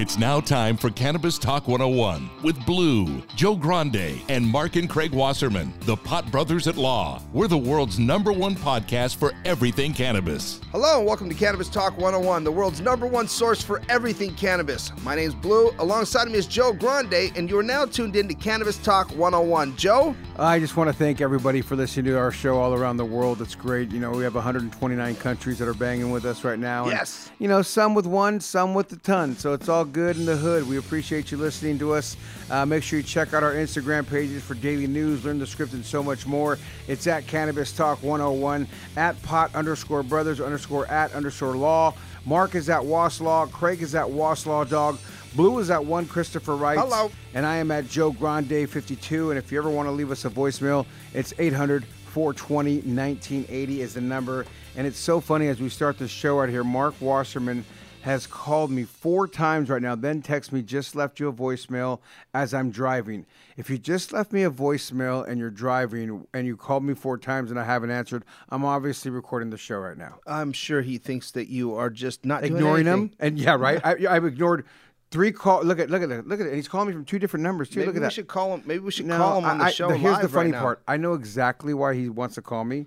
It's now time for Cannabis Talk 101 with Blue, Joe Grande, and Mark and Craig Wasserman, the Pot Brothers at Law. We're the world's number one podcast for everything cannabis. Hello and welcome to Cannabis Talk 101, the world's number one source for everything cannabis. My name's Blue. Alongside me is Joe Grande, and you are now tuned in to Cannabis Talk 101. Joe? I just want to thank everybody for listening to our show all around the world. It's great. You know, we have 129 countries that are banging with us right now. and, Yes. you know, some with one, some with a ton. So it's all good in the hood. We appreciate you listening to us. Uh, make sure you check out our Instagram pages for daily news, learn the script, and so much more. It's at Cannabis Talk 101, at pot underscore brothers underscore at underscore law. Mark is at Waslaw. Craig is at Waslaw Dog. Blue is at one Christopher Wright. Hello. And I am at Joe Grande 52. And if you ever want to leave us a voicemail, it's 800 420 1980 is the number. And it's so funny as we start the show out here, Mark Wasserman has called me four times right now, then text me, just left you a voicemail as I'm driving. If you just left me a voicemail and you're driving and you called me four times and I haven't answered, I'm obviously recording the show right now. I'm sure he thinks that you are just not doing Ignoring him? And yeah, right? I, I've ignored three call. Look at look at that. Look at it. And he's calling me from two different numbers too. Maybe look at that. we that. should call him. Maybe we should No, call him on the I- I- show. Here's the funny right part. I know exactly why he wants to call me,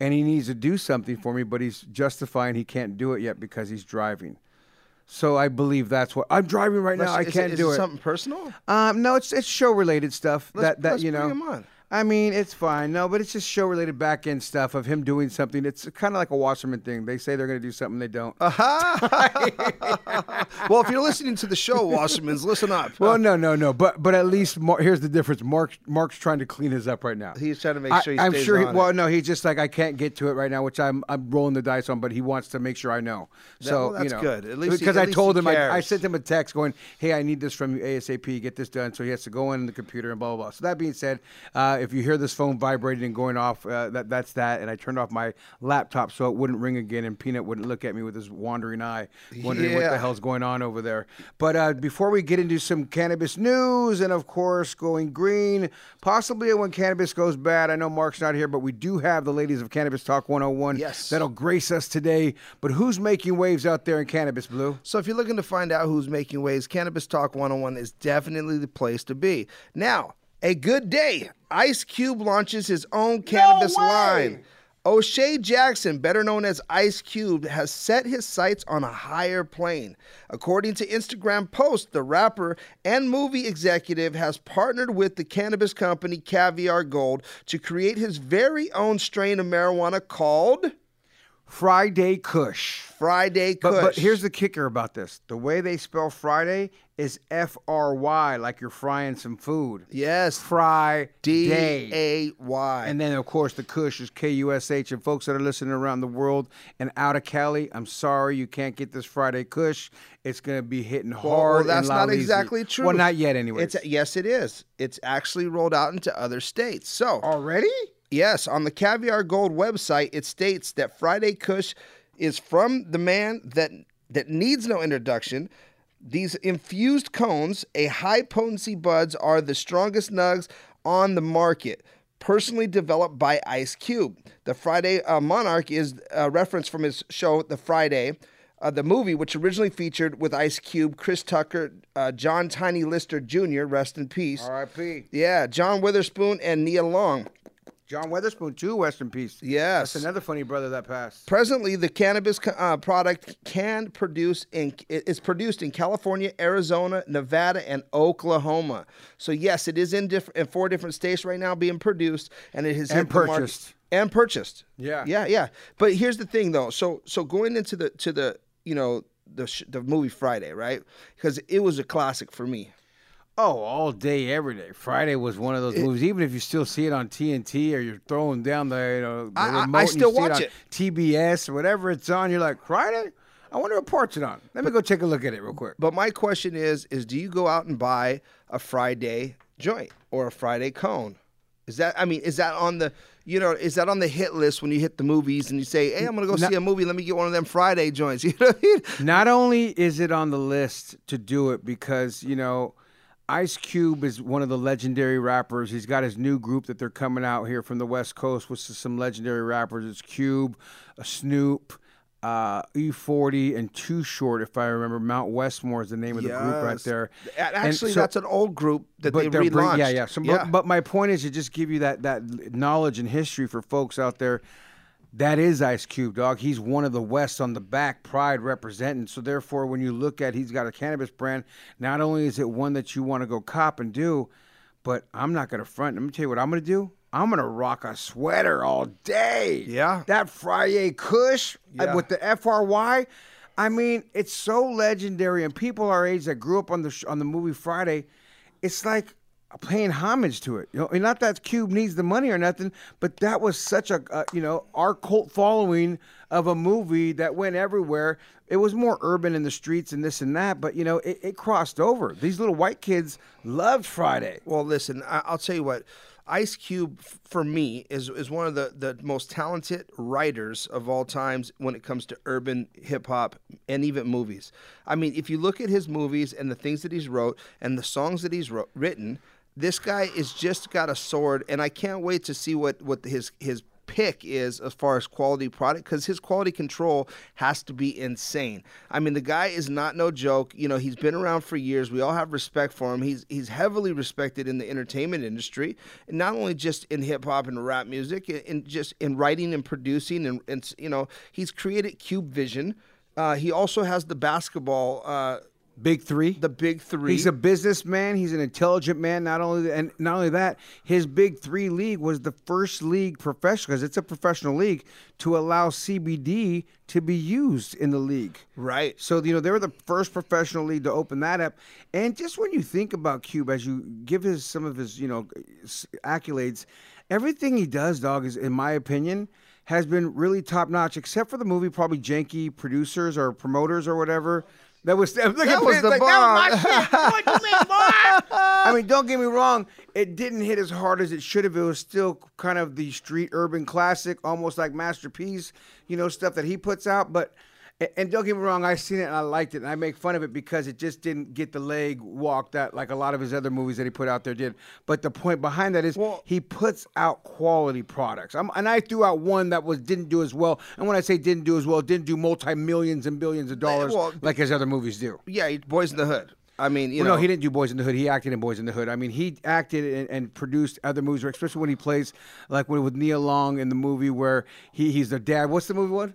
and he needs to do something for me, but he's justifying he can't do it yet because he's driving. So I believe that's what I'm driving right now. Let's- I can't is do it. Something personal? Um, no, it's it's show related stuff Let's- that that you know. Bring him on. I mean, it's fine. No, but it's just show related back end stuff of him doing something. It's kind of like a Wasserman thing. They say they're going to do something, they don't. well, if you're listening to the show, Wassermans, listen up. well, no, no, no. But but at least Mar- here's the difference. Mark Mark's trying to clean his up right now. He's trying to make I- sure he I'm stays sure. He, well, no, he's just like I can't get to it right now, which I'm I'm rolling the dice on. But he wants to make sure I know. So well, that's you know, good. At least because I told him I, I sent him a text going, "Hey, I need this from you ASAP. Get this done." So he has to go in the computer and blah blah blah. So that being said, uh, if you hear this phone vibrating and going off, uh, that that's that. And I turned off my laptop so it wouldn't ring again, and Peanut wouldn't look at me with his wandering eye, wondering what Yeah. the hell's going on over there. But uh, before we get into some cannabis news, and of course going green, possibly when cannabis goes bad. I know Mark's not here, but we do have the ladies of Cannabis Talk 101 Yes. that'll grace us today. But who's making waves out there in cannabis, Blue? So if you're looking to find out who's making waves, Cannabis Talk 101 is definitely the place to be. Now, a good day. Ice Cube launches his own cannabis way! line. O'Shea Jackson, better known as Ice Cube, has set his sights on a higher plane. According to Instagram post, the rapper and movie executive has partnered with the cannabis company Caviar Gold to create his very own strain of marijuana called Friday Kush. Friday Kush. But, but here's the kicker about this: the way they spell Friday is F R Y, like you're frying some food. yes, Fry D A Y. And then, of course, the Kush is K U S H. And folks that are listening around the world and out of Cali, I'm sorry you can't get this Friday Kush. It's going to be hitting Well, hard. well, that's not exactly true. Well, not yet, anyway. It's yes, it is. It's actually rolled out into other states. So already. yes, on the Caviar Gold website, it states that Friday Kush is from the man that that needs no introduction. These infused cones, a high potency buds, are the strongest nugs on the market. Personally developed by Ice Cube. The Friday uh, Monarch is a reference from his show, The Friday, uh, the movie, which originally featured with Ice Cube, Chris Tucker, uh, John Tiny Lister Jr., rest in peace. R.I.P. Yeah, John Witherspoon and Nia Long. John Witherspoon too. Rest in peace. Yes. That's another funny brother that passed. Presently, the cannabis uh, product can produce in is produced in California, Arizona, Nevada, and Oklahoma. So yes, it is in different in four different states right now being produced, and it has And hit the market- purchased. and purchased. Yeah. yeah, yeah. But here's the thing, though. So so going into the to the you know the sh- the movie Friday, right? Because it was a classic for me. Oh, all day, every day. Friday was one of those movies. Even if you still see it on TNT or you're throwing down the you know the I- I- I remote and you still watch on it. TBS or whatever it's on. You're like Friday. I wonder what parts it on. Let me go take a look at it real quick. But my question is: is do you go out and buy a Friday joint or a Friday cone? Is that I mean, is that on the you know is that on the hit list when you hit the movies and you say, hey, I'm gonna go see a movie. Let me get one of them Friday joints. You know what I mean? Not only is it on the list to do it because, you know, Ice Cube is one of the legendary rappers. He's got his new group that they're coming out here from the West Coast, which is some legendary rappers. It's Cube, uh, Snoop, uh, E40, and Too Short, if I remember. Mount Westmore is the name of the group right there. Actually, so- that's an old group that they bring- relaunched. yeah, yeah. So, But, but my point is to just give you that that knowledge and history for folks out there. That is Ice Cube, dog. He's one of the West on the back, pride representing. So therefore, when you look at he's got a cannabis brand, not only is it one that you want to go cop and do, but I'm not gonna front. Let me tell you what I'm gonna do. I'm gonna rock a sweater all day. Yeah. That Friday Kush Yeah. with the FRY. I mean, it's so legendary, and people our age that grew up on the sh- on the movie Friday, it's like paying homage to it. You know, and not that Cube needs the money or nothing, but that was such a uh, you know our cult following of a movie that went everywhere. It was more urban in the streets and this and that, but you know it, it crossed over. These little white kids loved Friday. Well, listen, I, I'll tell you what. Ice Cube, for me, is is one of the, the most talented writers of all times when it comes to urban hip hop and even movies. I mean, if you look at his movies and the things that he's wrote and the songs that he's wrote, written, this guy is just got a sword, and I can't wait to see what what his his pick is as far as quality product because his quality control has to be insane. I mean, the guy is not no joke. You know, he's been around for years. We all have respect for him. He's he's heavily respected in the entertainment industry, and not only just in hip hop and rap music, and just in writing and producing, and, and you know, he's created Cube Vision. Uh, he also has the basketball, uh, Big three. the Big Three. He's a businessman. He's an intelligent man. Not only and not only that, his Big Three league was the first league professional because it's a professional league to allow CBD to be used in the league. right. So you know they were the first professional league to open that up. And just when you think about Cube, as you give his some of his you know accolades, everything he does, dog, is in my opinion has been really top notch. Except for the movie, probably janky producers or promoters or whatever. That was look That at was Vince, the like, that was my bomb." shit. What you mean. I mean, don't get me wrong. It didn't hit as hard as it should have. It was still kind of the street urban classic, almost like masterpiece, you know, stuff that he puts out. But and- don't get me wrong, I seen it and I liked it, and I make fun of it because it just didn't get the leg walk that like a lot of his other movies that he put out there did. But the point behind that is Well- he puts out quality products. I'm, and I threw out one that was didn't do as well. And when I say didn't do as well, didn't do multi millions and billions of dollars well, like his other movies do. Yeah, Boys in the Hood. I mean, you Well, know, no, he didn't do Boys in the Hood. He acted in Boys in the Hood. I mean, he acted and, and produced other movies, especially when he plays like with, with Nia Long in the movie where he, he's the dad. What's the movie one?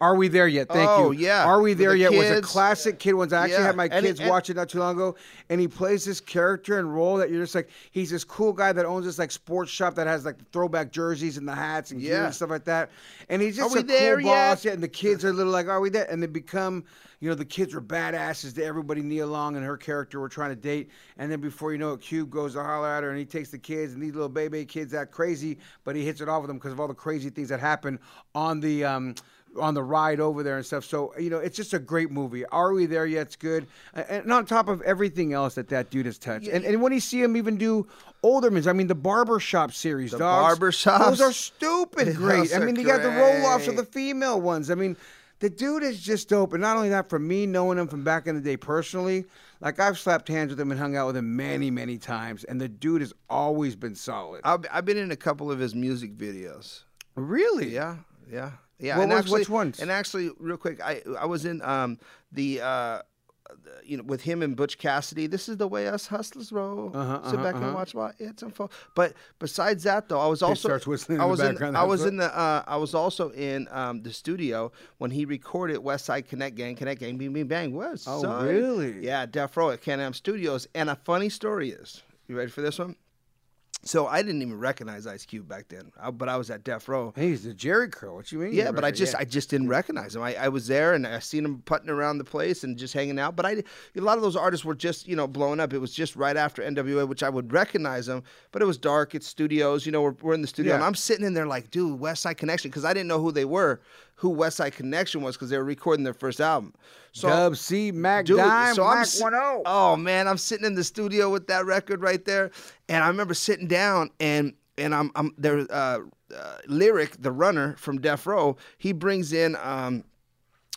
Are we there yet? Thank Oh, you. yeah. Are we there the yet? Was a classic kid ones. I actually Yeah. had my kids and- watch it not too long ago, and he plays this character and role that you're just like he's this cool guy that owns this like sports shop that has like throwback jerseys and the hats and Yeah. and stuff like that. And he's just Are a cool boss. yet? And the kids are little like, are we there? And they become, you know, the kids are badasses to everybody. Nia Long and her character were trying to date, and then before you know it, Cube goes to holler at her, and he takes the kids, and these little baby kids act crazy, but he hits it off with them because of all the crazy things that happen on the. Um, on the ride over there and stuff. So, you know, it's just a great movie. Are we there yet? It's good. And on top of everything else that that dude has touched. And, and when you see him even do Oldermans, I mean, the Barbershop series, The dogs, Barbershops. Those are stupid great. I mean, you got the roll offs of the female ones. I mean, The dude is just dope, and not only that, for me knowing him from back in the day personally, like I've slapped hands with him and hung out with him many, many times, and the dude has always been solid. I've, I've been in a couple of his music videos. Really? Yeah, yeah, yeah. What and was- actually, which ones? And actually, real quick, I I was in um the. Uh, you know, with him and Butch Cassidy, this is the way us hustlers roll. Uh-huh, Sit uh-huh, back uh-huh. and watch. Well, it's unfold. But besides that, though, I was also starts whistling in I was in. background, I was what- in the. Uh, I was also in um, the studio when he recorded West Side Connect Gang, Connect Gang, Bing Bing Bang. West Oh, Side. really? Yeah, Death Row at Can Am Studios. And a funny story is, you ready for this one? So I didn't even recognize Ice Cube back then, I, but I was at Death Row. Hey, he's the Jheri curl. What you mean? Yeah, but I just yeah. I just didn't recognize him. I, I was there and I seen him putting around the place and just hanging out. But I a lot of those artists were just you know blowing up. It was just right after NWA, which I would recognize them. But it was dark. It's studios. You know, we're, we're in the studio and I'm sitting in there like, dude, West Side Connection, because I didn't know who they were, who West Side Connection was, because they were recording their first album. So Dub C Mac Dude, Dime so I'm Mac s- 10. Oh man, I'm sitting in the studio with that record right there, and I remember sitting down and and I'm I'm there. Uh, uh, Lyric, the runner from Death Row, he brings in um,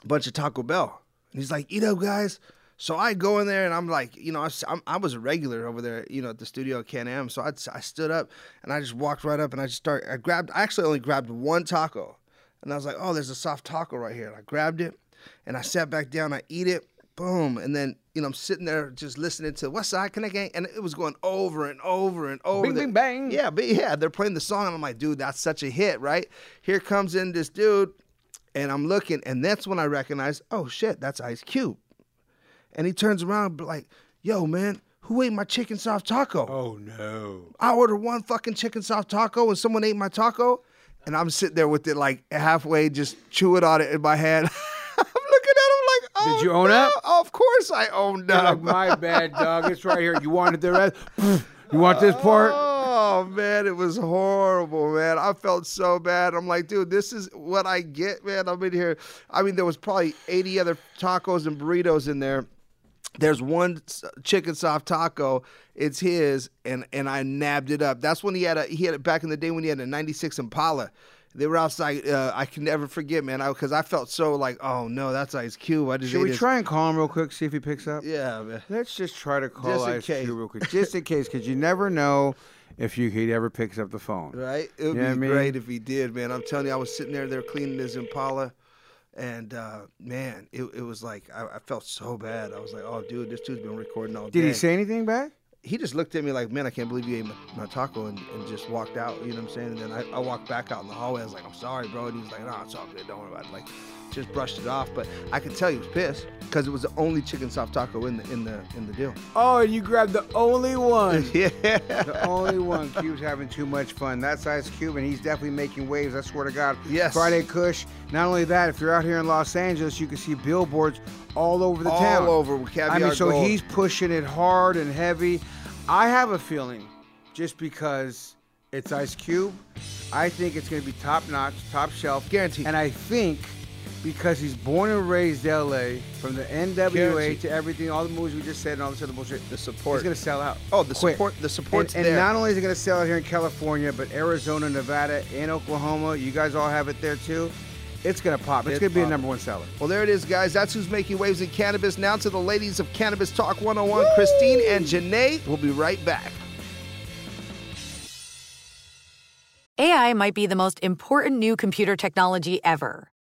a bunch of Taco Bell, and he's like, "Eat up, guys." So I go in there and I'm like, you know, I, was- I'm, I was a regular over there, you know, at the studio at Can Am. So I, I stood up and I just walked right up and I just started. I grabbed. I actually only grabbed one taco, and I was like, oh, there's a soft taco right here. And I grabbed it and I sat back down. I eat it, boom, and then you know I'm sitting there just listening to West Side Connect Gang, and it was going over and over and over. Bing, The- bing, bang. Yeah, but yeah, they're playing the song, and I'm like, dude, that's such a hit, right? Here comes in this dude, and I'm looking, and that's when I recognize, oh shit, that's Ice Cube, and he turns around like, yo, man. Who ate my chicken soft taco? Oh no. I ordered one fucking chicken soft taco and someone ate my taco, and I'm sitting there with it like halfway, just chewing on it in my hand. I'm looking at him like, oh, Did you own no. up? Of course I owned You're up. like, my bad, dog. It's right here. You wanted the rest? You want this part? Oh man, it was horrible, man. I felt so bad. I'm like, dude, this is what I get, man. I'm in here. I mean, there was probably 80 other tacos and burritos in there. There's one chicken soft taco. It's his, and and I nabbed it up. That's when he had a he had it back in the day when he had a '96 Impala. They were outside. Uh, I can never forget, man, because I, felt so like, oh no, that's Ice Cube. I just Should we his- try and call him real quick, see if he picks up? Yeah, man. Let's just try to call Just Ice case. Cube real quick, just in case, because you never know if you he ever picks up the phone. Right? It would You know what I be mean? great if he did, man. I'm telling you, I was sitting there, they're cleaning his Impala, and uh, man, it, it was like I, I felt so bad. I was like, oh, dude, this dude's been recording all day. Did he say anything back? He just looked at me like, man, I can't believe you ate my, my taco, and, and just walked out. You know what I'm saying? And then I, I walked back out in the hallway. I was like, I'm sorry, bro. And he was like, no, it's all good. Don't worry about it. Like, just brushed it off. But I could tell he was pissed because it was the only chicken soft taco in the in the in the deal. Oh, and you grabbed the only one. Yeah. The only one. Cube's having too much fun. That's Ice Cube, and he's definitely making waves. I swear to God. Yes. Friday Kush. Not only that, if you're out here in Los Angeles, you can see billboards all over the All town. All over with I mean, so Gold. he's pushing it hard and heavy. I have a feeling, just because it's Ice Cube, I think it's going to be top notch, top shelf, Guaranteed. And I think because he's born and raised LA, from the NWA Guaranteed. to everything, all the movies we just said, and all this other bullshit, The support. He's going to sell out. Oh, the quick. support- the support. and, and there. not only is it going to sell out here in California, but Arizona, Nevada, and Oklahoma. You guys all have it there too. It's going to pop. It's, It's going to be a number one seller. Well, there it is, guys. That's who's making waves in cannabis. Now to the ladies of Cannabis Talk 101, Christine and Jenae. We'll be right back. AI might be the most important new computer technology ever.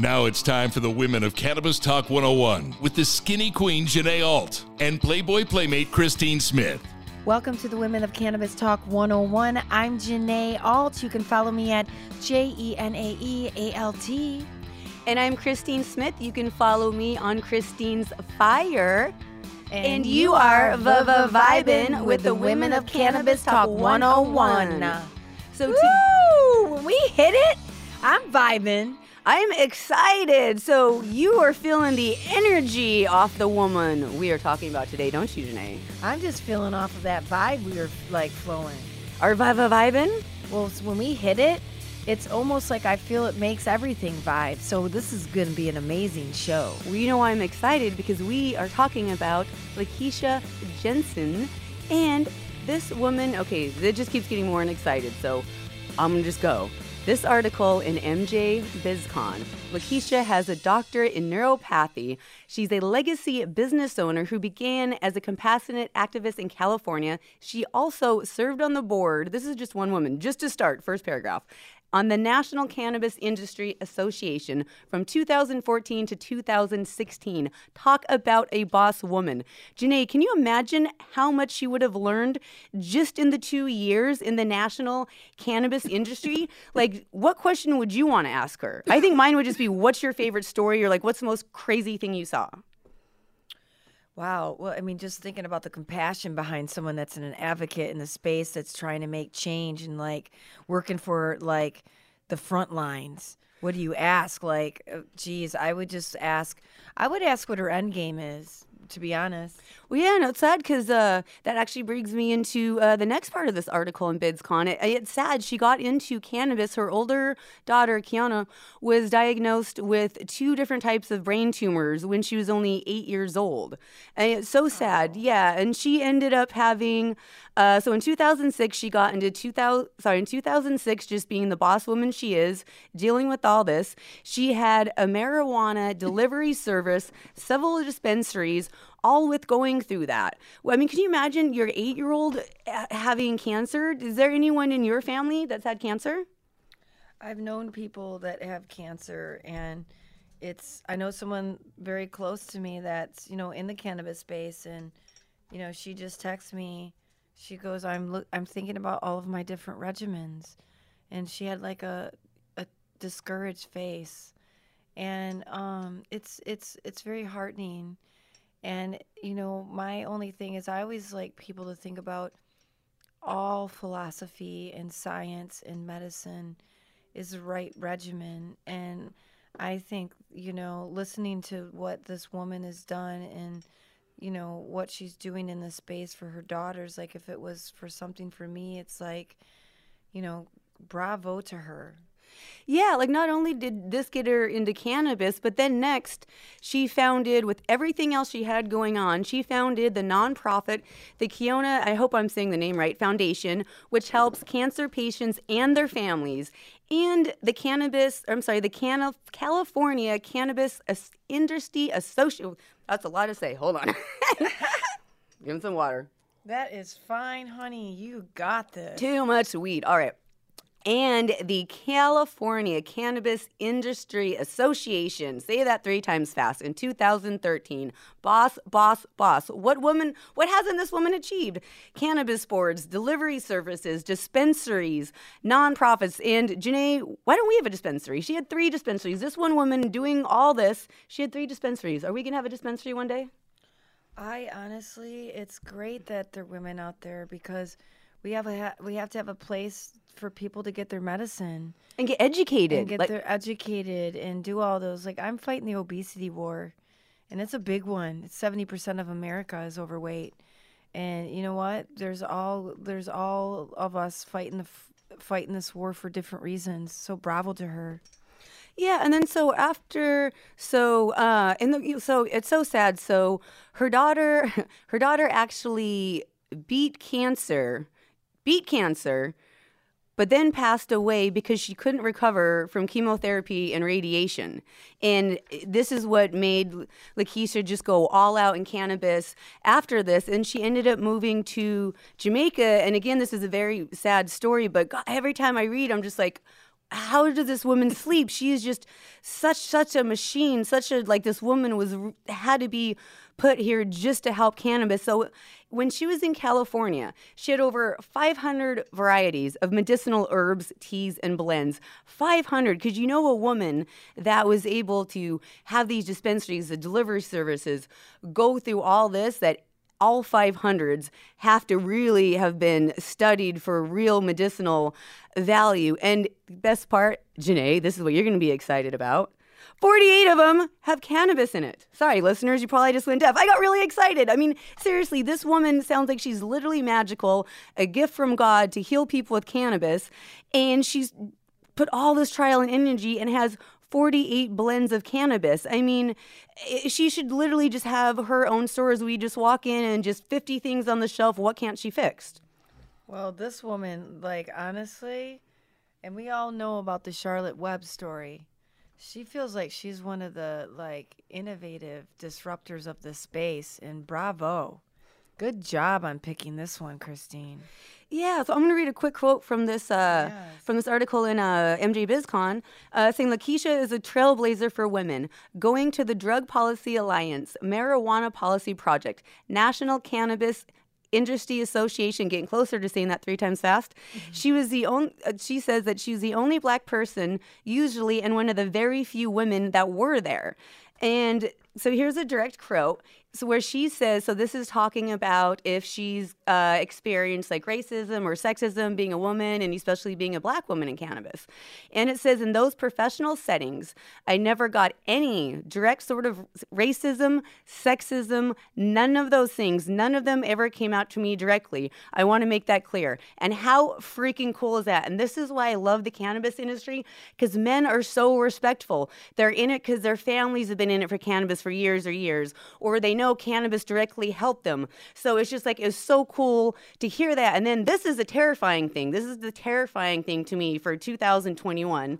Now it's time for the women of Cannabis Talk 101 with the skinny queen Jenae Alt and Playboy Playmate Christine Smith. Welcome to the Women of Cannabis Talk 101. I'm Jenae Alt. You can follow me at J E N A E A L T. And I'm Christine Smith. You can follow me on Christine's Fire. And, you are Vava Vibin with the Women of Cannabis Talk 101. So, Woo! when we hit it, I'm vibing. I'm excited. So you are feeling the energy off the woman we are talking about today, don't you, Jenae? I'm just feeling off of that vibe we were like flowing. Are vibe vibing? Well, when we hit it, it's almost like I feel it makes everything vibe. So this is going to be an amazing show. Well, you know why I'm excited because we are talking about Lakeisha Jensen and this woman. Okay, it just keeps getting more and excited. So I'm gonna just go. This article in MJ BizCon. Lakeisha has a doctorate in neuropathy. She's a legacy business owner who began as a compassionate activist in California. She also served on the board. This is just one woman, just to start, first paragraph on the National Cannabis Industry Association from 2014 to 2016. Talk about a boss woman. Jenae, can you imagine how much she would have learned just in the two years in the national cannabis industry? like, what question would you want to ask her? I think mine would just be, what's your favorite story? Or like, what's the most crazy thing you saw? Wow. Well, I mean, just thinking about the compassion behind someone that's an advocate in the space that's trying to make change and like working for like the front lines. What do you ask? Like, uh, geez, I would just ask. I would ask what her end game is. To be honest. Well, yeah, no, it's sad because uh, that actually brings me into uh, the next part of this article in BizCon. It, it's sad she got into cannabis. Her older daughter, Kiana, was diagnosed with two different types of brain tumors when she was only eight years old. And it's so sad, yeah. And she ended up having uh, so in 2006, she got into 2000. Sorry, in 2006, just being the boss woman she is, dealing with all this, she had a marijuana delivery service, several dispensaries, all with going through that. I mean, can you imagine your eight-year-old uh, having cancer? Is there anyone in your family that's had cancer? I've known people that have cancer and it's I know someone very close to me that's, you know, in the cannabis space and you know, she just texts me she goes, "I'm look, I'm thinking about all of my different regimens," and she had like a a discouraged face, and um, it's it's it's very heartening, and you know, my only thing is I always like people to think about all philosophy and science and medicine is the right regimen, and I think you know, listening to what this woman has done and you know what she's doing in the space for her daughters like if it was for something for me it's like you know bravo to her Yeah, like not only did this get her into cannabis, but then next she founded, with everything else she had going on, she founded the nonprofit, the Kiona, I hope I'm saying the name right, Foundation, which helps cancer patients and their families. And the cannabis, I'm sorry, the Can- California Cannabis Industry Association. That's a lot to say. Hold on. Give him some water. That is fine, honey. You got this. Too much weed. All right and the California Cannabis Industry Association. Say that three times fast. In 2013, boss, boss, boss. What woman? What hasn't this woman achieved? Cannabis boards, delivery services, dispensaries, nonprofits, and Jenae. Why don't we have a dispensary? She had three dispensaries. This one woman doing all this, she had three dispensaries. Are we gonna have a dispensary one day? I honestly, it's great that there are women out there because we have a we have to have a place for people to get their medicine and get educated, and get like, their educated and do all those. Like I'm fighting the obesity war, and it's a big one. Seventy percent of America is overweight, and you know what? There's all there's all of us fighting the fighting this war for different reasons. So bravo to her. Yeah, and then so after so uh in the so it's so sad. So her daughter her daughter actually beat cancer, beat cancer but then passed away because she couldn't recover from chemotherapy and radiation. And this is what made Lakeisha just go all out in cannabis after this. And she ended up moving to Jamaica. And again, this is a very sad story, but God, every time I read, I'm just like, how does this woman sleep? She is just such such a machine. Such a like this woman was had to be put here just to help cannabis. So when she was in California, she had over 500 varieties of medicinal herbs, teas, and blends. 500, because you know a woman that was able to have these dispensaries, the delivery services, go through all this that all 500s have to really have been studied for real medicinal value. And best part, Jenae, this is what you're going to be excited about. 48 of them have cannabis in it. Sorry, listeners, you probably just went deaf. I got really excited. I mean, seriously, this woman sounds like she's literally magical, a gift from God to heal people with cannabis. And she's put all this trial and energy and has 48 blends of cannabis. I mean, eh, she should literally just have her own stores. We just walk in and just 50 things on the shelf. What can't she fix? Well, this woman, like, honestly, and we all know about the Charlotte Webb story. She feels like she's one of the like innovative disruptors of the space, and bravo. Good job on picking this one, Christine. Yeah, so I'm going to read a quick quote from this uh, yes. from this article in uh, MJ BizCon, uh, saying Lakeisha is a trailblazer for women, going to the Drug Policy Alliance, Marijuana Policy Project, National Cannabis Industry Association, getting closer to saying that three times fast. Mm-hmm. She was the only. Uh, she says that she's the only black person, usually, and one of the very few women that were there. And so here's a direct quote so where she says so this is talking about if she's uh, experienced like racism or sexism being a woman and especially being a black woman in cannabis. And it says in those professional settings i never got any direct sort of racism sexism none of those things. None of them ever came out to me directly. I want to make that clear. And how freaking cool is that? And this is why i love the cannabis industry because men are so respectful. They're in it because their families have been in it for cannabis for years or years or they know cannabis directly helped them. So it's just like, it's so cool to hear that. And then this is a terrifying thing. This is the terrifying thing to me for 2021.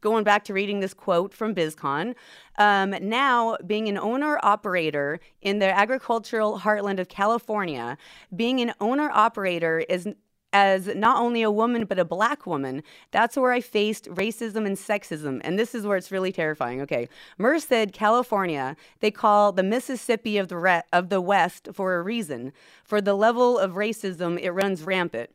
Going back to reading this quote from BizCon, um, now being an owner operator in the agricultural heartland of California, being an owner operator is as not only a woman but a black woman that's where i faced racism and sexism and this is where it's really terrifying okay merced california they call the mississippi of the re- of the west for a reason for the level of racism it runs rampant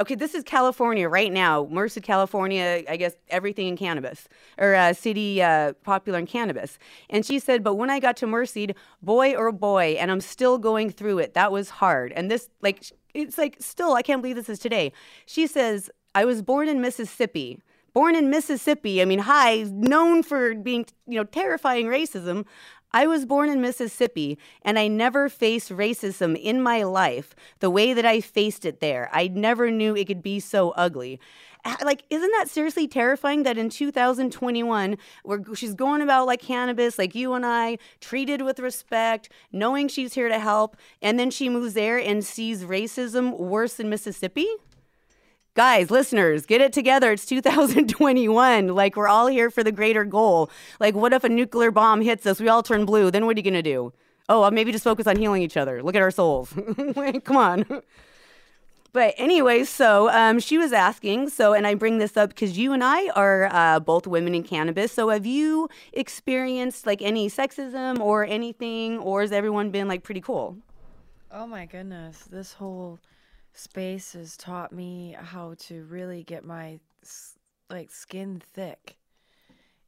okay, this is California right now. Merced, California, I guess everything in cannabis or uh, city uh, popular in cannabis. And she said, but when I got to Merced, boy or oh boy, and I'm still going through it. That was hard. And this, like, it's like still, I can't believe this is today. She says, I was born in Mississippi. Born in Mississippi, I mean, hi, known for being, you know, terrifying racism. I was born in Mississippi and I never faced racism in my life the way that I faced it there. I never knew it could be so ugly like isn't that seriously terrifying that in 2021 where she's going about like cannabis like you and I treated with respect knowing she's here to help and then she moves there and sees racism worse than Mississippi? Guys listeners get it together. It's 2021 like we're all here for the greater goal. Like what if a nuclear bomb hits us? We all turn blue. Then what are you going to do? Oh maybe just focus on healing each other. Look at our souls. Come on but anyway, so um, she was asking, so, and I bring this up because you and I are uh, both women in cannabis. So have you experienced like any sexism or anything, or has everyone been like pretty cool? Oh my goodness. This whole space has taught me how to really get my like skin thick.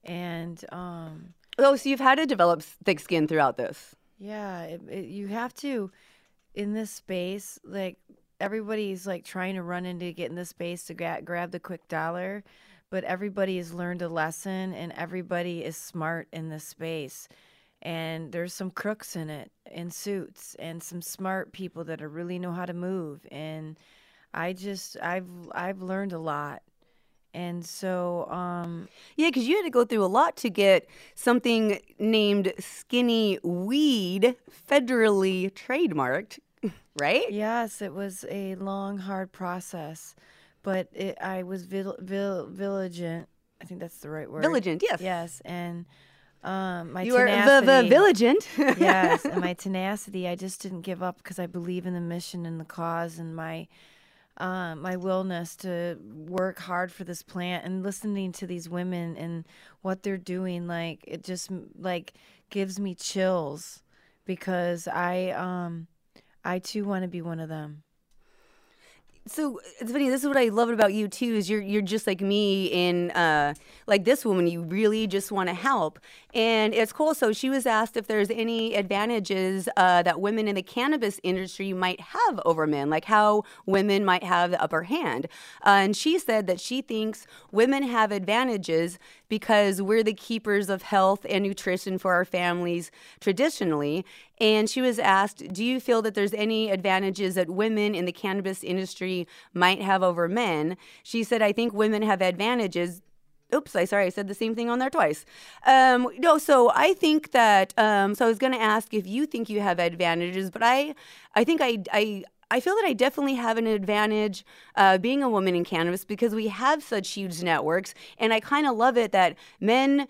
And, um, oh, so you've had to develop thick skin throughout this. Yeah, it, it, you have to in this space like everybody's like trying to run into get in the space to gra- grab the quick dollar, but everybody has learned a lesson and everybody is smart in this space. And there's some crooks in it in suits and some smart people that are really know how to move. And I just I've I've learned a lot. And so, um, yeah, because you had to go through a lot to get something named skinny weed federally trademarked right? Yes, it was a long, hard process, but it, I was vil, vil, vigilant. I think that's the right word. Vigilant, yes. Yes, and um, my you tenacity, are vigilant. yes, and my tenacity. I just didn't give up because I believe in the mission and the cause, and my um, my willingness to work hard for this plant and listening to these women and what they're doing. Like it just like gives me chills because I um I too want to be one of them so it's funny. This is what I love about you too. Is you're you're just like me in uh, like this woman. You really just want to help, and it's cool. So she was asked if there's any advantages uh, that women in the cannabis industry might have over men, like how women might have the upper hand. Uh, and she said that she thinks women have advantages because we're the keepers of health and nutrition for our families traditionally. And she was asked, Do you feel that there's any advantages that women in the cannabis industry might have over men? She said, I think women have advantages oops i sorry i said the same thing on there twice. Um, no so i think that um, so i was going to ask if you think you have advantages but i i think i i I feel that I definitely have an advantage uh, being a woman in cannabis because we have such huge networks, and I kind of love it that men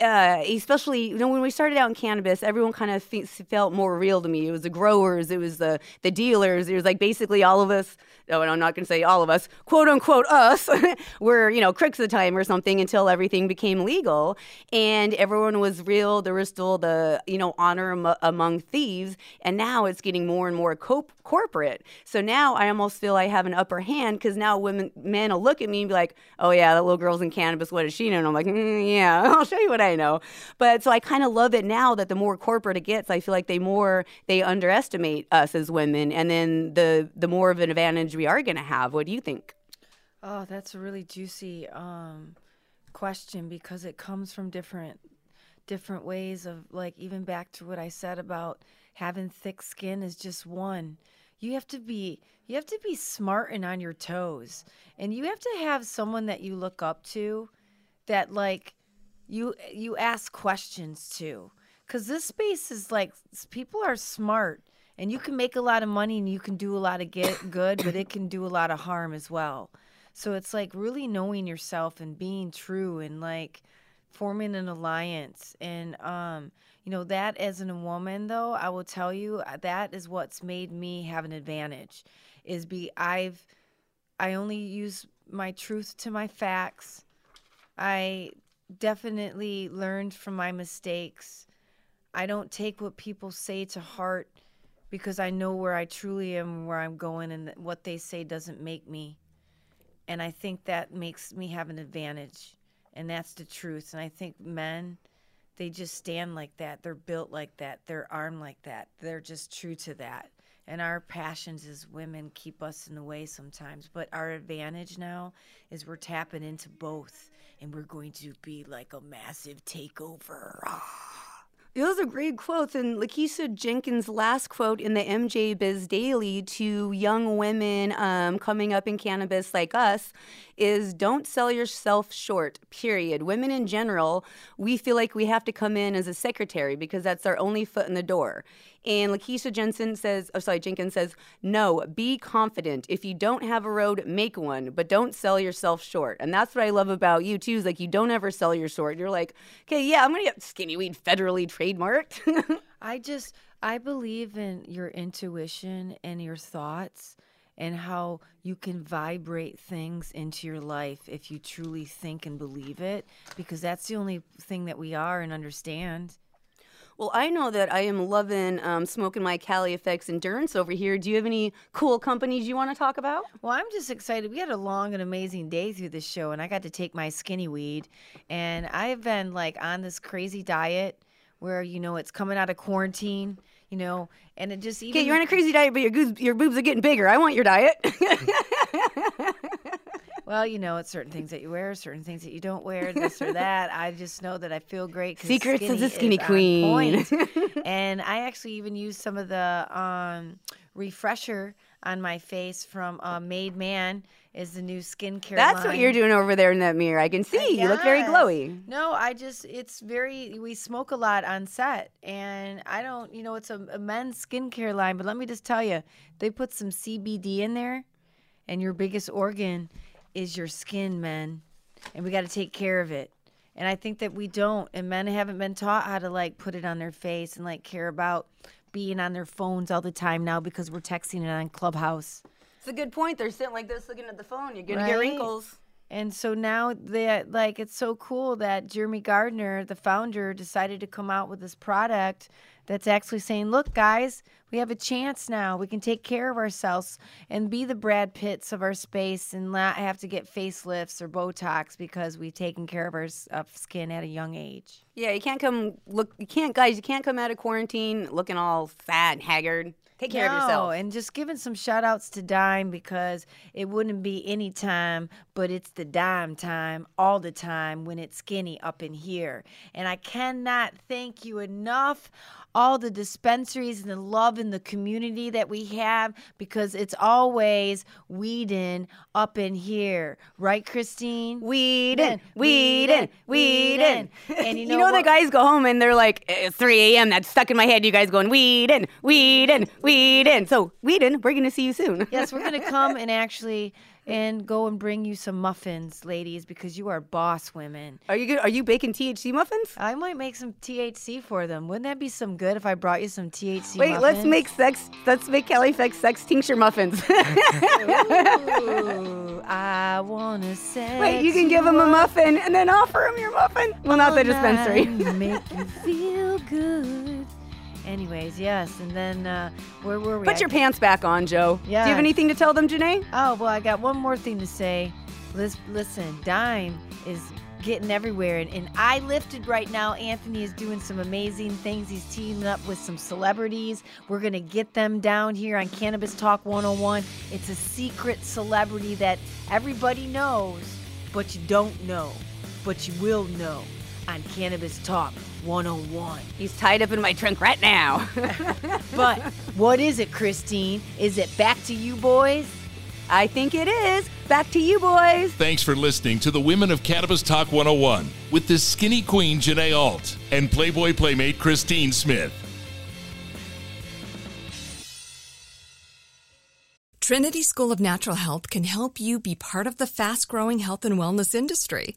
uh, especially you know when we started out in cannabis, everyone kind of felt more real to me. It was the growers, it was the the dealers, it was like basically all of us. No, and I'm not going to say all of us, quote unquote us, were you know crooks at the time or something until everything became legal and everyone was real. There was still the you know honor am- among thieves, and now it's getting more and more co- corporate. So now I almost feel I have an upper hand because now women men will look at me and be like, oh yeah, that little girl's in cannabis. What does she know? And I'm like, mm, yeah, I'll show you what I I know. But so I kind of love it now that the more corporate it gets, I feel like they more they underestimate us as women, and then the the more of an advantage we are going to have. What do you think? Oh, that's a really juicy um, question because it comes from different different ways of like even back to what I said about having thick skin is just one. You have to be you have to be smart and on your toes. And you have to have someone that you look up to that like you you ask questions too. Because this space is like people are smart and you can make a lot of money and you can do a lot of get good but it can do a lot of harm as well. So it's like really knowing yourself and being true and like forming an alliance. And um you know that as a woman though i will tell you uh, that is what's made me have an advantage is be i've i only use my truth to my facts. I definitely learned from my mistakes. I don't take what people say to heart because I know where I truly am, where I'm going, and what they say doesn't make me. And I think that makes me have an advantage. And that's the truth. And I think men, they just stand like that. They're built like that. They're armed like that. They're just true to that. And our passions as women keep us in the way sometimes. But our advantage now is we're tapping into both and we're going to be like a massive takeover. Those are great quotes. And Lakeisha Jenkins' last quote in the MJ Biz Daily to young women um, coming up in cannabis like us is don't sell yourself short, period. Women in general, we feel like we have to come in as a secretary because that's our only foot in the door. And Lakeisha Jensen says, oh, sorry, Jenkins says, no, be confident. If you don't have a road, make one, but don't sell yourself short. And that's what I love about you, too, is like you don't ever sell your short. You're like, okay, yeah, I'm going to get skinny weed federally trademarked. I just, I believe in your intuition and your thoughts and how you can vibrate things into your life if you truly think and believe it, because that's the only thing that we are and understand. Well, I know that I am loving um, smoking my Cali Effects Endurance over here. Do you have any cool companies you want to talk about? Well, I'm just excited. We had a long and amazing day through this show, and I got to take my skinny weed. And I've been like on this crazy diet where, you know, it's coming out of quarantine, you know, and it just even. Okay, you're on a crazy diet, but your, your boobs are getting bigger. I want your diet. Well, you know, it's certain things that you wear, certain things that you don't wear, this or that. I just know that I feel great. Secrets of the skinny queen. and I actually even use some of the um, refresher on my face from uh, Made Man is the new skincare. That's line. what you're doing over there in that mirror. I can see. You look very glowy. No, I just it's very we smoke a lot on set, and I don't. You know, it's a, a men's skincare line, but let me just tell you, they put some CBD in there, and your biggest organ is your skin, men, and we got to take care of it. And I think that we don't, and men haven't been taught how to like put it on their face and like care about being on their phones all the time now because we're texting it on Clubhouse. It's a good point. They're sitting like this looking at the phone. You're going to get wrinkles. And so now that like it's so cool that Jeremy Gardner, the founder, decided to come out with this product that's actually saying, "Look, guys, we have a chance now. We can take care of ourselves and be the Brad Pitts of our space, and not have to get facelifts or Botox because we've taken care of our of skin at a young age." Yeah, you can't come look. You can't, guys. You can't come out of quarantine looking all fat and haggard. Take care of yourself. And just giving some shout outs to Dime because it wouldn't be any time, but it's the dime time all the time when it's skinny up in here. And I cannot thank you enough. All the dispensaries and the love in the community that we have because it's always weeding up in here. Right, Christine? Weedin', weedin', weedin'. And you you know, know, the guys go home and they're like, it's 3 a.m. That's stuck in my head. You guys going, weedin', weedin', weedin'. So, weedin', we're going to see you soon. Yes, we're gonna come and actually and go and bring you some muffins, ladies, because you are boss women. Are you good? Are you baking THC muffins? I might make some THC for them. Wouldn't that be some good if I brought you some THC? Wait, let's make sex. Let's make Kelly Fex sex tincture muffins. Ooh, I wanna say. Wait, you can give them a muffin and then offer them your muffin. Well, not the dispensary. make you feel good. Anyways, yes, and then uh, where were we? Put I your pants back on, Joe. Yeah. Do you have anything to tell them, Jenae? Oh, well, I got one more thing to say. Lis- Listen, Dime is getting everywhere. And, and I lifted right now. Anthony is doing some amazing things. He's teaming up with some celebrities. We're going to get them down here on Cannabis Talk 101. It's a secret celebrity that everybody knows, but you don't know, but you will know on Cannabis Talk 101. He's tied up in my trunk right now. But what is it, Christine? Is it back to you boys? I think it is. Back to you, boys. Thanks for listening to the Women of Cannabis Talk 101 with the skinny queen Jenae Alt and Playboy Playmate Christine Smith. Trinity School of Natural Health can help you be part of the fast growing health and wellness industry.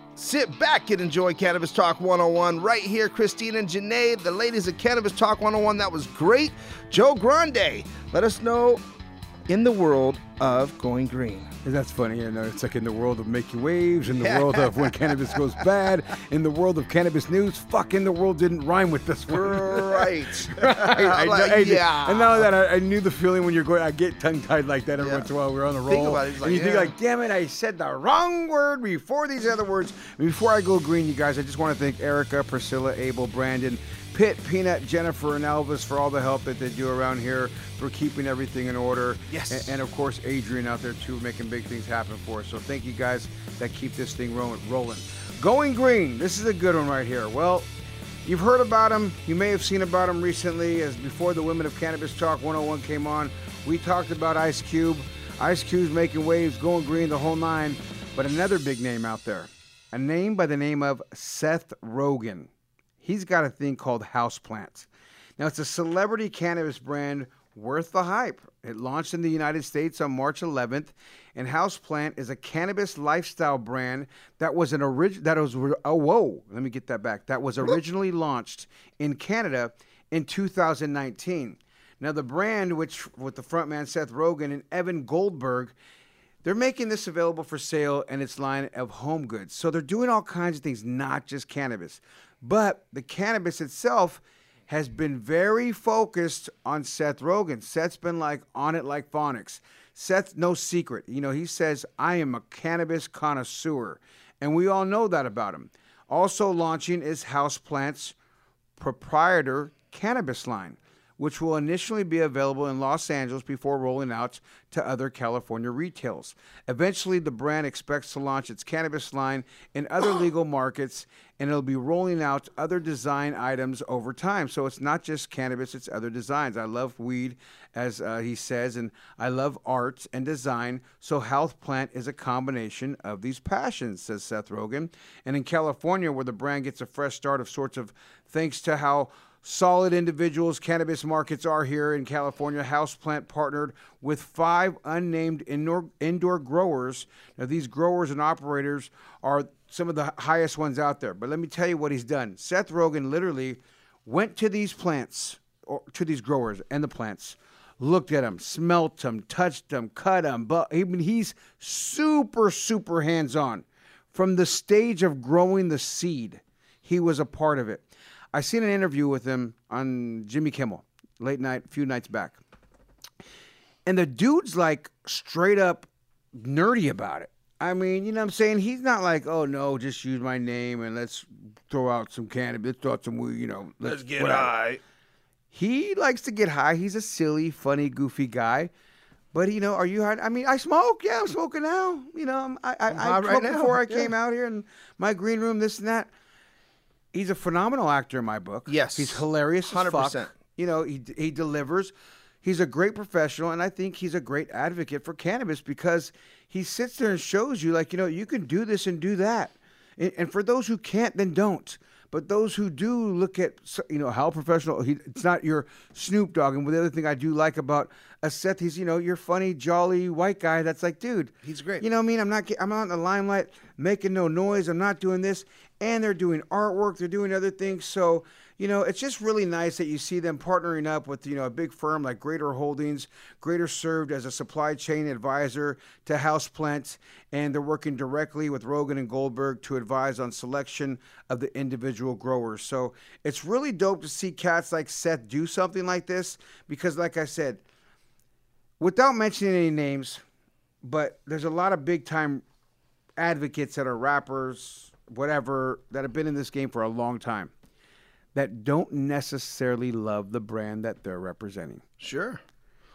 sit back and enjoy Cannabis Talk 101 right here. Christine and Jenae, the ladies of Cannabis Talk 101, that was great. Joe Grande, let us know in the world of going green. That's funny. You know, it's like in the world of making waves, in the world of when cannabis goes bad, in the world of cannabis news. Fuck, in the world didn't rhyme with this one. Right. right. I, Like, I- yeah. And now that I, I knew the feeling when you're going, I get tongue tied like that every Yeah. once in a while. We're on the roll. Think about it, it's and like, you think like, damn it, I said the wrong word before these other words. Before I go green, you guys, I just want to thank Erica, Priscilla, Abel, Brandon, Pitt, Peanut, Jennifer, and Elvis for all the help that they do around here for keeping everything in order. Yes. And, and of course, Adrian out there too, making big things happen for us. So thank you guys that keep this thing rolling. rolling. Going green. This is a good one right here. Well, you've heard about him. You may have seen about him recently, as before the Women of Cannabis Talk 101 came on. We talked about Ice Cube. Ice Cube's making waves, going green, the whole nine. But another big name out there, a name by the name of Seth Rogen. He's got a thing called Houseplant. Now, it's a celebrity cannabis brand worth the hype. It launched in the United States on March 11th, and Houseplant is a cannabis lifestyle brand that was an original that was oh whoa, let me get that back. That was originally launched in Canada in 2019. Now, the brand, which with the frontman Seth Rogen and Evan Goldberg, they're making this available for sale in its line of home goods. So they're doing all kinds of things, not just cannabis. But the cannabis itself has been very focused on Seth Rogen. Seth's been like on it like phonics. Seth, no secret. You know, he says, I am a cannabis connoisseur. And we all know that about him. Also launching is Houseplant's proprietor cannabis line, which will initially be available in Los Angeles before rolling out to other California retails. Eventually, the brand expects to launch its cannabis line in other legal markets, and it'll be rolling out other design items over time. So it's not just cannabis, it's other designs. I love weed, as uh, he says, and I love art and design. So Houseplant is a combination of these passions, says Seth Rogen. And in California, where the brand gets a fresh start of sorts of thanks to how solid individuals cannabis markets are here in California. Houseplant partnered with five unnamed indoor, indoor growers. Now, these growers and operators are some of the highest ones out there. But let me tell you what he's done. Seth Rogen literally went to these plants, or to these growers and the plants, looked at him, smelt him, touched him, cut him. But I mean, he's super, super hands on. From the stage of growing the seed, he was a part of it. I seen an interview with him on Jimmy Kimmel late night, a few nights back. And the dude's like straight up nerdy about it. I mean, you know what I'm saying? He's not like, oh no, just use my name and let's throw out some cannabis, let's throw out some weed, you know. Let's, get whatever. high. He likes to get high. He's a silly, funny, goofy guy. But you know, are you high? I mean, I smoke. Yeah, I'm smoking now. You know, I'm- I I, I right smoked before I yeah. came out here in my green room. This and that. He's a phenomenal actor in my book. Yes. he's hilarious. 100%. You know, he he delivers. He's a great professional, and I think he's a great advocate for cannabis because he sits there and shows you, like, you know, you can do this and do that. And, and for those who can't, then don't. But those who do look at, you know, how professional. He, it's not your Snoop Dogg. And the other thing I do like about a Seth, he's, you know, your funny, jolly white guy. That's like, dude, He's great. You know what I mean? I'm not, I'm not in the limelight making no noise. I'm not doing this. And they're doing artwork. They're doing other things. So, you know, it's just really nice that you see them partnering up with, you know, a big firm like Greater Holdings. Greater served as a supply chain advisor to Houseplant, and they're working directly with Rogen and Goldberg to advise on selection of the individual growers. So it's really dope to see cats like Seth do something like this because, like I said, without mentioning any names, but there's a lot of big time advocates that are rappers, whatever, that have been in this game for a long time that don't necessarily love the brand that they're representing. Sure.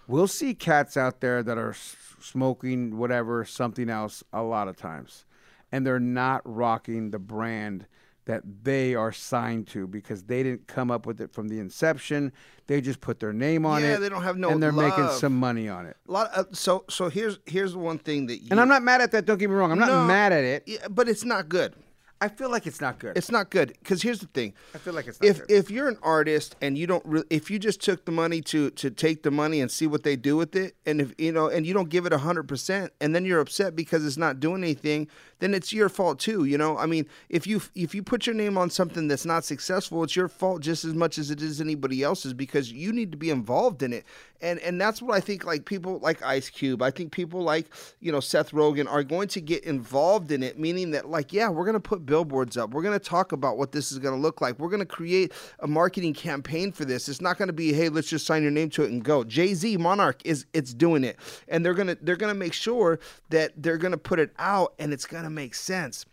We'll see cats out there that are smoking whatever, something else a lot of times. And they're not rocking the brand that they are signed to because they didn't come up with it from the inception. They just put their name on it. Yeah, they don't have no And they're making some money on it. A lot. Of, so so here's here's the one thing that you. And I'm not mad at that, don't get me wrong. I'm not No, mad at it. Yeah, but it's not good. I feel like it's not good. It's not good because here's the thing. I feel like it's not if good. if you're an artist and you don't really, if you just took the money to to take the money and see what they do with it, and if you know, and you don't give it hundred percent, and then you're upset because it's not doing anything, then it's your fault too. You know, I mean, if you if you put your name on something that's not successful, it's your fault just as much as it is anybody else's because you need to be involved in it. And and that's what I think. Like people like Ice Cube, I think people like you know Seth Rogen are going to get involved in it, meaning that like yeah, we're gonna put billboards up, we're gonna talk about what this is gonna look like, we're gonna create a marketing campaign for this. It's not gonna be hey, let's just sign your name to it and go. Jay Z, Monogram is it's doing it, and they're gonna they're gonna make sure that they're gonna put it out and it's gonna make sense.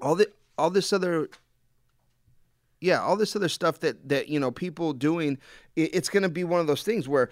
All the all this other yeah, all this other stuff that that you know people doing, it's going to be one of those things where,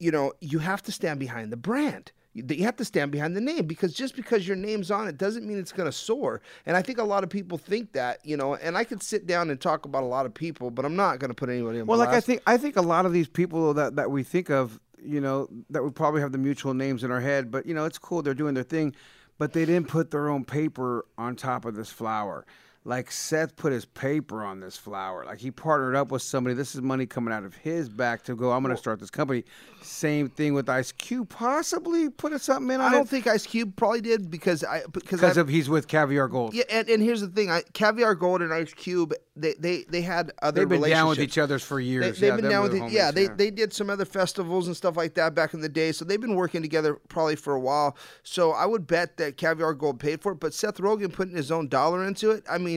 you know, you have to stand behind the brand. You you have to stand behind the name because just because your name's on it doesn't mean it's going to soar. And I think a lot of people think that, you know. And I could sit down and talk about a lot of people, but I'm not going to put anybody on Well, like I think I think a lot of these people that, that we think of, you know, that we probably have the mutual names in our head, but you know, it's cool they're doing their thing, but they didn't put their own paper on top of this flower. Like Seth put his paper on this flower. Like he partnered up with somebody. This is money coming out of his back to go. I'm going to start this company. Same thing with Ice Cube. Possibly put something in on I don't it think Ice Cube probably did because I because because of he's with Caviar Gold. yeah. And, and here's the thing: I, Caviar Gold and Ice Cube, they they they had other They've been down with each other for years. They, yeah, have been them down with the it. Yeah, homies, they they did some other festivals and stuff like that back in the day. So they've been working together probably for a while. So I would bet that Caviar Gold paid for it. But Seth Rogen putting his own dollar into it, I mean,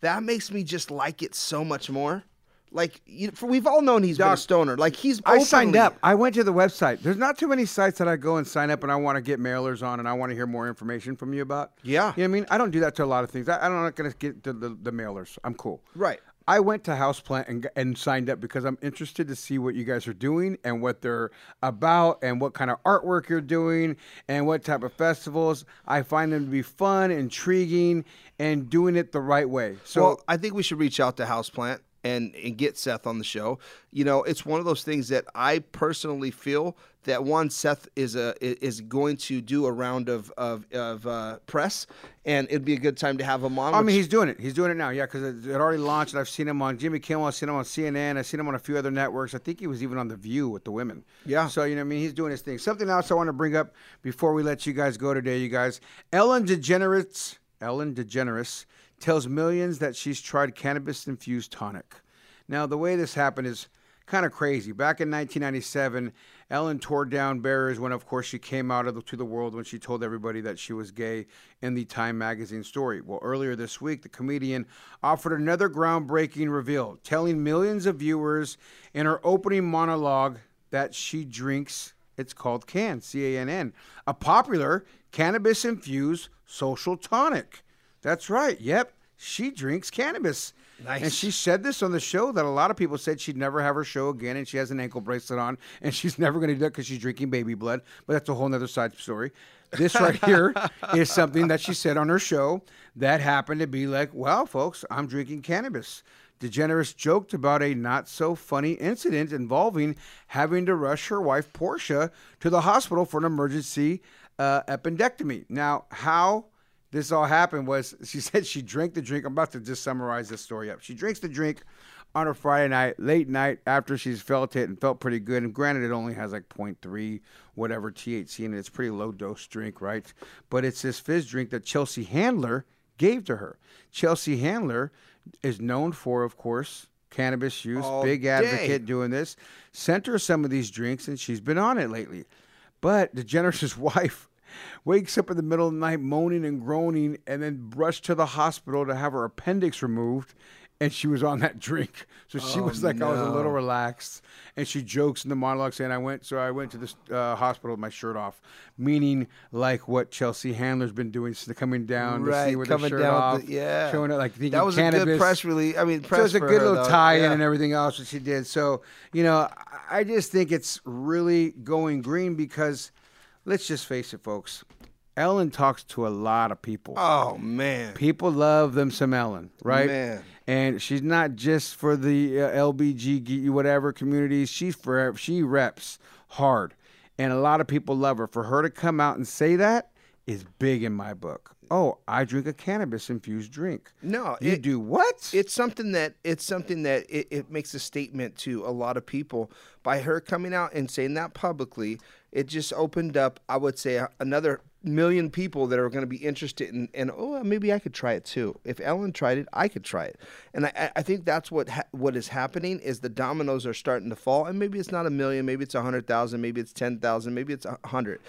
that makes me just like it so much more. Like you, for, we've all known he's been a stoner. Like he's I signed up. I went to the website. There's not too many sites that I go and sign up and I want to get mailers on and I want to hear more information from you about. Yeah. You know what I mean? I don't do that to a lot of things. I, I'm not going to get to the, the mailers. I'm cool. Right. I went to Houseplant and, and signed up because I'm interested to see what you guys are doing and what they're about and what kind of artwork you're doing and what type of festivals. I find them to be fun, intriguing, and doing it the right way. So well, I think we should reach out to Houseplant and and get Seth on the show. You know, it's one of those things that I personally feel that one Seth is a is going to do a round of of, of uh, press, and it'd be a good time to have him on. I mean, he's doing it. He's doing it now, yeah, because it, it already launched. I've seen him on Jimmy Kimmel. I've seen him on CNN. I've seen him on a few other networks. I think he was even on The View with the women. Yeah. So, you know what I mean? He's doing his thing. Something else I want to bring up before we let you guys go today, you guys. Ellen DeGeneres, Ellen DeGeneres tells millions that she's tried cannabis infused tonic. Now, the way this happened is kind of crazy. Back in 1997, Ellen tore down barriers when, of course, she came out the, to the world when she told everybody that she was gay in the Time magazine story. Well, earlier this week, the comedian offered another groundbreaking reveal, telling millions of viewers in her opening monologue that she drinks. It's called Cann, C A N N, a popular cannabis infused social tonic. That's right. Yep. She drinks cannabis. Nice. And she said this on the show that a lot of people said she'd never have her show again, and she has an ankle bracelet on, and she's never going to do it because she's drinking baby blood. But that's a whole other side story. This right here is something that she said on her show that happened to be like, well, folks, I'm drinking cannabis. DeGeneres joked about a not so funny incident involving having to rush her wife, Portia, to the hospital for an emergency uh, appendectomy. Now, how this all happened was she said she drank the drink. I'm about to just summarize this story up. She drinks the drink on a Friday night, late night, after she's felt it and felt pretty good. And granted, it only has like 0.3 whatever THC in it. It's a pretty low dose drink, right? But it's this fizz drink that Chelsea Handler gave to her. Chelsea Handler is known for, of course, cannabis use, All big day. advocate doing this. Sent her some of these drinks, and she's been on it lately. But DeGeneres' wife wakes up in the middle of the night moaning and groaning and then rushed to the hospital to have her appendix removed and she was on that drink so she Oh, was like i was a little relaxed and she jokes in the monologue saying i went so i went to this uh, hospital with my shirt off meaning like what chelsea handler's been doing since coming down to see Right, with coming the shirt down off the- yeah. showing it like thinking That was cannabis. a good press release. I mean, So press it's a good her, little tie-in Yeah. and everything else that she did. So you know, I just think it's really going green because, let's just face it, folks. Ellen talks to a lot of people. Oh man. People love them some Ellen, right? Man. And she's not just for the uh, LBG whatever communities. She's for she reps hard, and a lot of people love her. For her to come out and say that is big in my book. Oh, I drink a cannabis infused drink. No, you it- do what? It's something that it's something that it, it makes a statement to a lot of people by her coming out and saying that publicly. It just opened up, I would say, another million people that are going to be interested in, and oh, maybe I could try it too. If Ellen tried it, I could try it. And I- I, I think that's what ha- what is happening is the dominoes are starting to fall, and maybe it's not a million, maybe it's a hundred thousand, maybe it's ten thousand, maybe it's a hundred.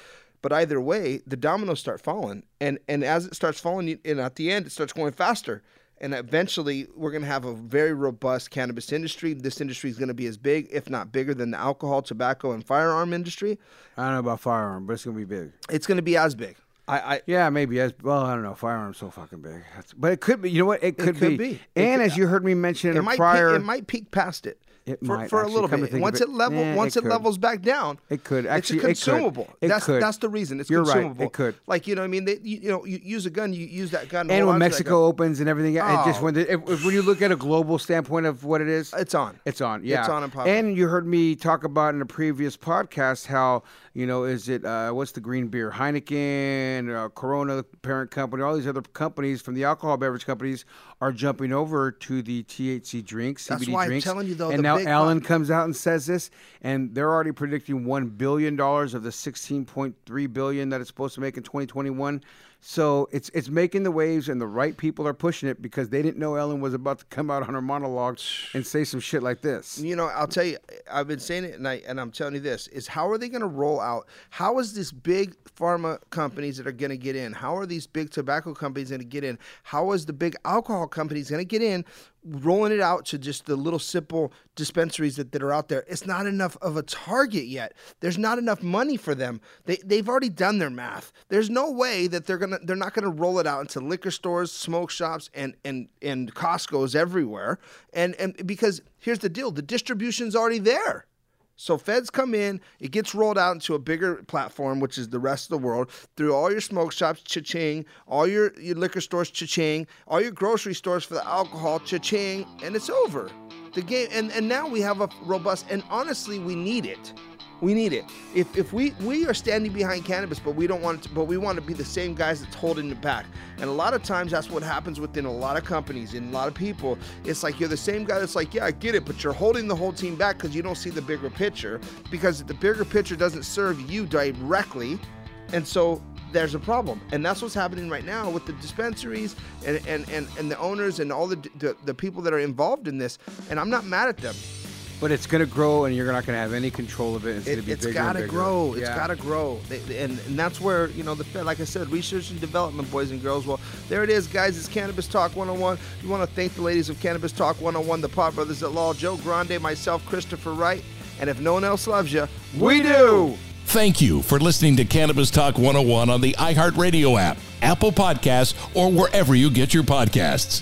But either way, the dominoes start falling, and and as it starts falling, and at the end, it starts going faster. And eventually, we're going to have a very robust cannabis industry. This industry is going to be as big, if not bigger, than the alcohol, tobacco, and firearm industry. I don't know about firearm, but it's gonna be big. It's going to be as big. I, I Yeah, maybe as well. I don't know. Firearm's so fucking big, That's- but it could be. You know what? It could, it could be. It And could- as you heard me mention in it a might prior, peak, it might peak past it. It for, might, for a little bit. Once it. it level, once it it, levels back down, It could. It's Actually, a it could. consumable. It that's could. that's the reason. It's You're right. consumable. It could. Like you know, I mean, they, you, you know, you use a gun, you use that gun. and when on to that Mexico opens and everything, it just Oh. when the, if, if- when you look at a global standpoint of what it is, it's on. It's on. Yeah, It's on and. And you heard me talk about in a previous podcast how you know is it uh, what's the green beer Heineken, uh, Corona, parent company, all these other companies from the alcohol beverage companies are jumping over to the THC drinks, That's CBD drinks. you, though, and now Alan pop- comes out and says this, and they're already predicting one billion dollars of the 16.3 billion that it's supposed to make in 2021. So it's it's making the waves, and the right people are pushing it because they didn't know Ellen was about to come out on her monologue and say some shit like this. You know, I'll tell you, I've been saying it, and, I, and I'm telling you this: is how are they going to roll out? How is this big pharma companies that are going to get in? How are these big tobacco companies going to get in? How is the big alcohol companies going to get in? Rolling it out to just the little simple dispensaries that, that are out there. It's not enough of a target yet. There's not enough money for them. They they've already done their math. There's no way that they're gonna they're not gonna roll it out into liquor stores, smoke shops, and and and Costco's everywhere. And and because here's the deal, the distribution's already there. So feds come in, it gets rolled out into a bigger platform, which is the rest of the world, through all your smoke shops, cha-ching, all your, your liquor stores, cha-ching, all your grocery stores for the alcohol, cha-ching, and it's over. The game, and, and now we have a robust, and honestly, we need it. We need it. If, if we we are standing behind cannabis, but we don't want to, but we want to be the same guys that's holding it back. And a lot of times that's what happens within a lot of companies and a lot of people. It's like you're the same guy that's like, yeah, I get it, but you're holding the whole team back because you don't see the bigger picture. Because the bigger picture doesn't serve you directly, and so there's a problem. And that's what's happening right now with the dispensaries and and, and, and the owners and all the, the the people that are involved in this. And I'm not mad at them. But it's going to grow, and you're not going to have any control of it. It's going to It, be it's bigger got and to grow. It's Yeah. got to grow. They- and, and that's where, you know, the Fed, like I said, research and development, boys and girls. Well, there it is, guys. It's Cannabis Talk 101. We want to thank the ladies of Cannabis Talk 101, the Pot Brothers at Law, Joe Grande, myself, Christopher Wright. And if no one else loves you, We do. Thank you for listening to Cannabis Talk 101 on the iHeartRadio app, Apple Podcasts, or wherever you get your podcasts.